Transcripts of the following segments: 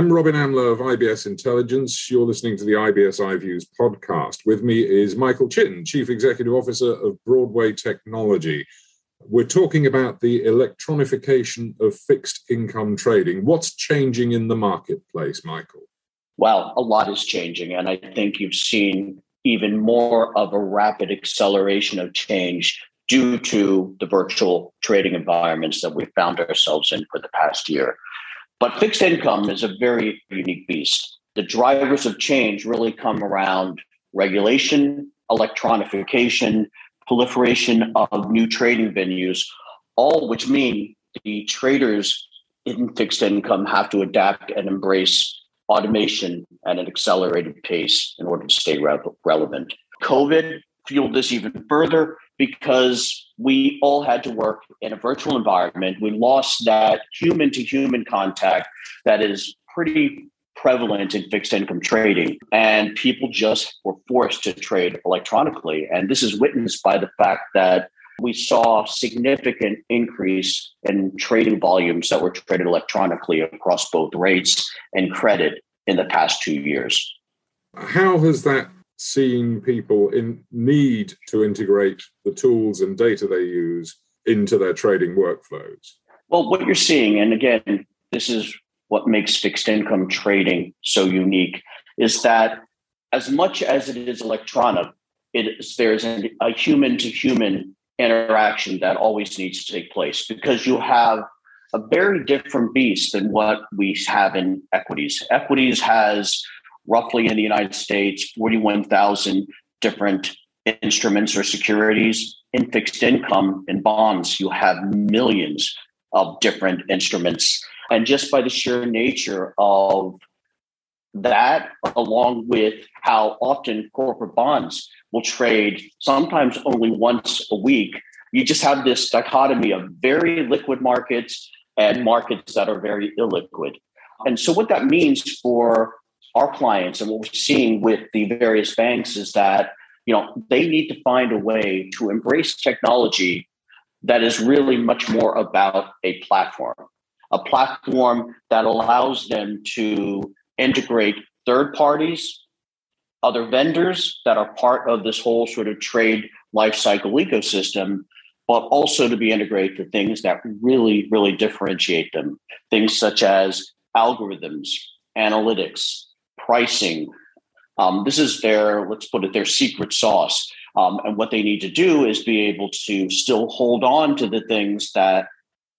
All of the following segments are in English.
I'm Robin Amlôt of IBS Intelligence. You're listening to the IBS iViews podcast. With me is Michael Chin, Chief Executive Officer of Broadway Technology. We're talking about the electronification of fixed income trading. What's changing in the marketplace, Michael? Well, a lot is changing. And I think you've seen even more of a rapid acceleration of change due to the virtual trading environments that we've found ourselves in for the past year. But fixed income is a very unique beast. The drivers of change really come around regulation, electronification, proliferation of new trading venues, all which mean the traders in fixed income have to adapt and embrace automation at an accelerated pace in order to stay re- relevant. COVID fueled this even further because we all had to work in a virtual environment. We lost that human to human contact that is pretty prevalent in fixed income trading. And people just were forced to trade electronically. And this is witnessed by the fact that we saw significant increase in trading volumes that were traded electronically across both rates and credit in the past two years. How has that seen people in need to integrate the tools and data they use into their trading workflows? Well, what you're seeing, and again, this is what makes fixed income trading so unique, is that as much as it is electronic, it is, there's a human to human interaction that always needs to take place because you have a very different beast than what we have in equities. Equities has roughly in the United States 41,000 different instruments or securities. In fixed income and bonds, you have millions of different instruments. And just by the sheer nature of that, along with how often corporate bonds will trade sometimes only once a week, you just have this dichotomy of very liquid markets and markets that are very illiquid. And so, what that means for our clients and what we're seeing with the various banks is that you know they need to find a way to embrace technology that is really much more about a platform a platform that allows them to integrate third parties other vendors that are part of this whole sort of trade lifecycle ecosystem but also to be integrated for things that really really differentiate them. Things such as algorithms analytics pricing. Um, this is their, let's put it, their secret sauce. Um, and what they need to do is be able to still hold on to the things that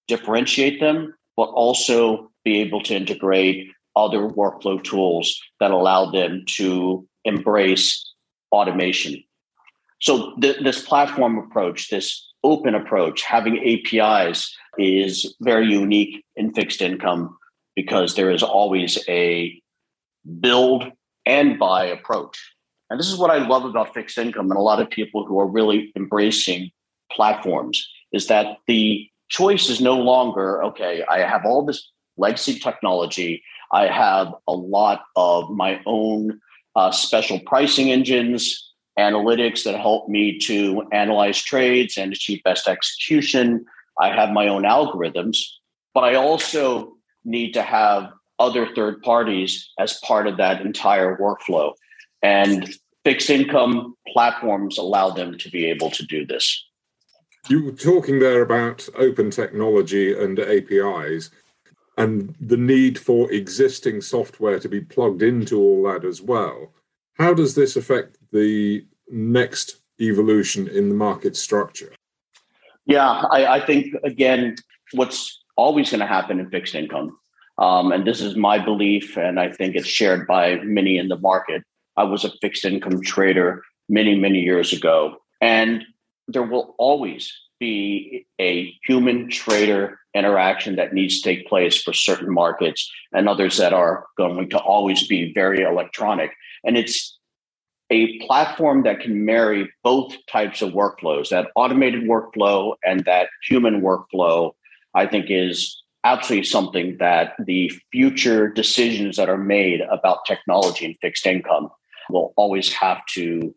differentiate them, but also be able to integrate other workflow tools that allow them to embrace automation. So, th- this platform approach, this open approach, having APIs is very unique in fixed income because there is always a build and buy approach. And this is what I love about fixed income and a lot of people who are really embracing platforms is that the choice is no longer okay, I have all this legacy technology, I have a lot of my own uh, special pricing engines, analytics that help me to analyze trades and achieve best execution. I have my own algorithms, but I also need to have other third parties as part of that entire workflow. And fixed income platforms allow them to be able to do this. You were talking there about open technology and APIs and the need for existing software to be plugged into all that as well. How does this affect the next evolution in the market structure? Yeah, I, I think, again, what's always going to happen in fixed income um, and this is my belief, and I think it's shared by many in the market. I was a fixed income trader many, many years ago, and there will always be a human trader interaction that needs to take place for certain markets and others that are going to always be very electronic. And it's a platform that can marry both types of workflows that automated workflow and that human workflow, I think, is absolutely something that the future decisions that are made about technology and fixed income will always have to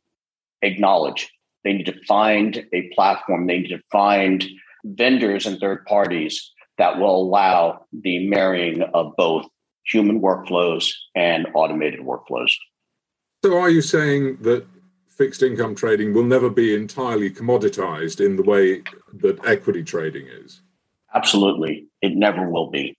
acknowledge. They need to find a platform, they need to find vendors and third parties that will allow the marrying of both human workflows and automated workflows. So, are you saying that fixed income trading will never be entirely commoditized in the way that equity trading is? Absolutely. It never will be.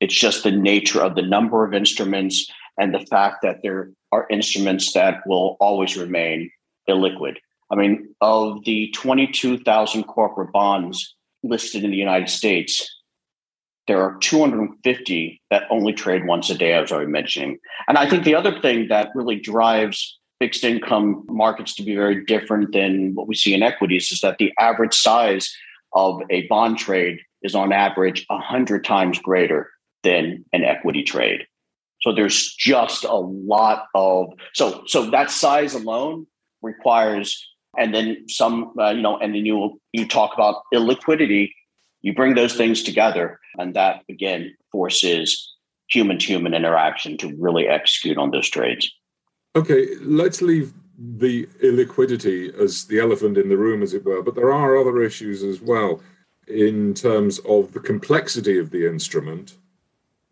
It's just the nature of the number of instruments and the fact that there are instruments that will always remain illiquid. I mean, of the 22,000 corporate bonds listed in the United States, there are 250 that only trade once a day, as I was mentioning. And I think the other thing that really drives fixed income markets to be very different than what we see in equities is that the average size of a bond trade is on average 100 times greater than an equity trade. So there's just a lot of so so that size alone requires and then some uh, you know and then you you talk about illiquidity you bring those things together and that again forces human to human interaction to really execute on those trades okay let's leave the illiquidity as the elephant in the room as it were but there are other issues as well in terms of the complexity of the instrument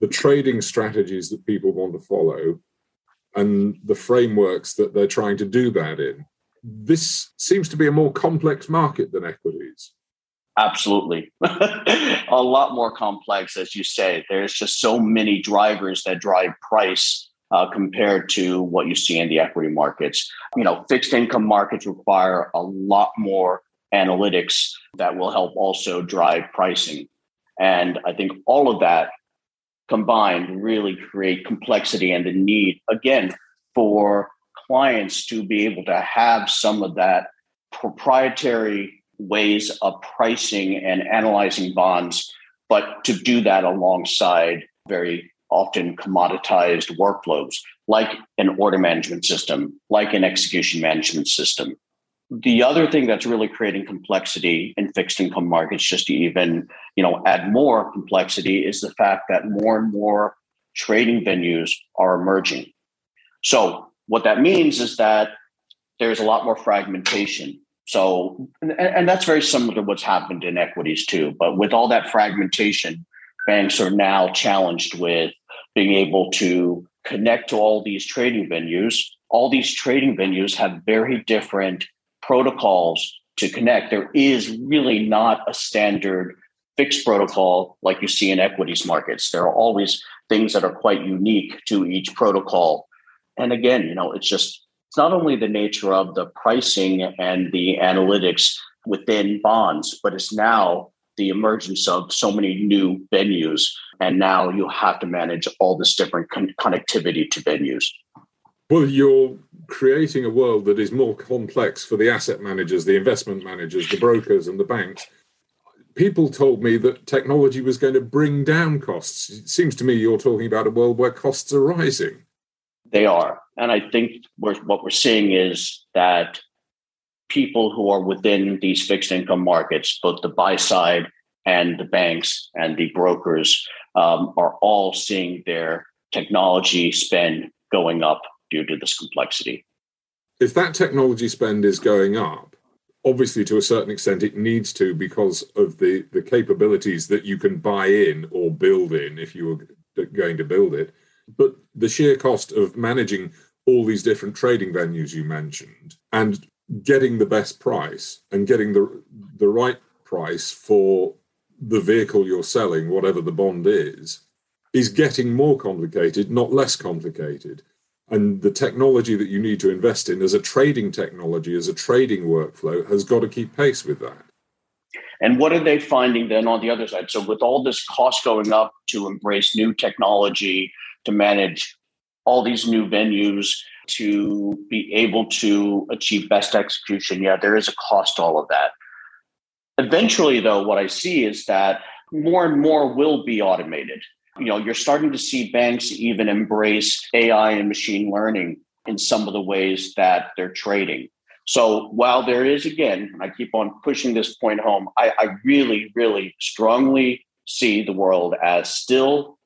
the trading strategies that people want to follow and the frameworks that they're trying to do that in this seems to be a more complex market than equities. Absolutely. a lot more complex, as you say. There's just so many drivers that drive price uh, compared to what you see in the equity markets. You know, fixed income markets require a lot more analytics that will help also drive pricing. And I think all of that combined really create complexity and the need, again, for clients to be able to have some of that proprietary ways of pricing and analyzing bonds, but to do that alongside very often commoditized workflows like an order management system, like an execution management system. The other thing that's really creating complexity in fixed income markets, just to even you know add more complexity, is the fact that more and more trading venues are emerging. So what that means is that there's a lot more fragmentation. So, and, and, that's very similar to what's happened in equities too. But with all that fragmentation, banks are now challenged with being able to connect to all these trading venues. All these trading venues have very different protocols to connect. There is really not a standard fixed protocol like you see in equities markets. There are always things that are quite unique to each protocol and again, you know, it's just it's not only the nature of the pricing and the analytics within bonds, but it's now the emergence of so many new venues. And now you have to manage all this different con- connectivity to venues. Well, you're creating a world that is more complex for the asset managers, the investment managers, the brokers, and the banks. People told me that technology was going to bring down costs. It seems to me you're talking about a world where costs are rising. They are. And I think we're, what we're seeing is that people who are within these fixed income markets, both the buy side and the banks and the brokers, um, are all seeing their technology spend going up due to this complexity. If that technology spend is going up, obviously to a certain extent it needs to because of the, the capabilities that you can buy in or build in if you were going to build it but the sheer cost of managing all these different trading venues you mentioned and getting the best price and getting the the right price for the vehicle you're selling, whatever the bond is, is getting more complicated, not less complicated. And the technology that you need to invest in as a trading technology, as a trading workflow, has got to keep pace with that. And what are they finding then on the other side? So, with all this cost going up to embrace new technology, to manage all these new venues to be able to achieve best execution yeah there is a cost to all of that eventually though what i see is that more and more will be automated you know you're starting to see banks even embrace ai and machine learning in some of the ways that they're trading so while there is again and i keep on pushing this point home I, I really really strongly see the world as still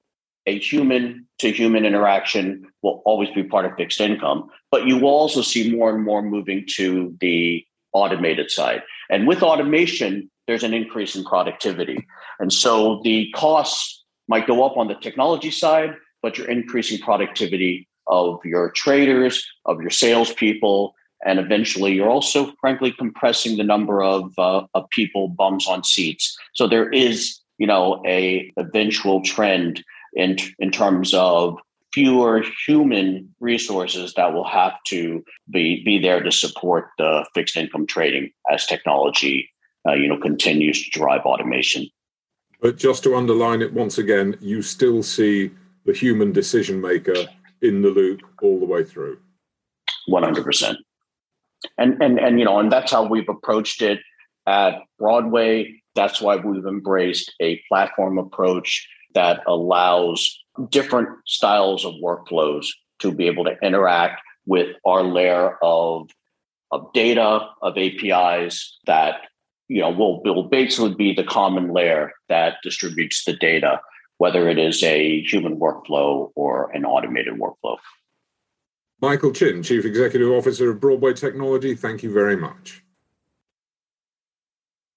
a human to human interaction will always be part of fixed income, but you will also see more and more moving to the automated side. And with automation, there's an increase in productivity. And so the costs might go up on the technology side, but you're increasing productivity of your traders, of your salespeople, and eventually you're also, frankly, compressing the number of, uh, of people bums on seats. So there is, you know, a eventual trend in in terms of fewer human resources that will have to be be there to support the fixed income trading as technology, uh, you know, continues to drive automation. But just to underline it once again, you still see the human decision maker in the loop all the way through. One hundred percent. And and and you know, and that's how we've approached it at Broadway. That's why we've embraced a platform approach that allows different styles of workflows to be able to interact with our layer of, of data, of APIs that you know will, will basically be the common layer that distributes the data, whether it is a human workflow or an automated workflow. Michael Chin, Chief Executive Officer of Broadway Technology, thank you very much.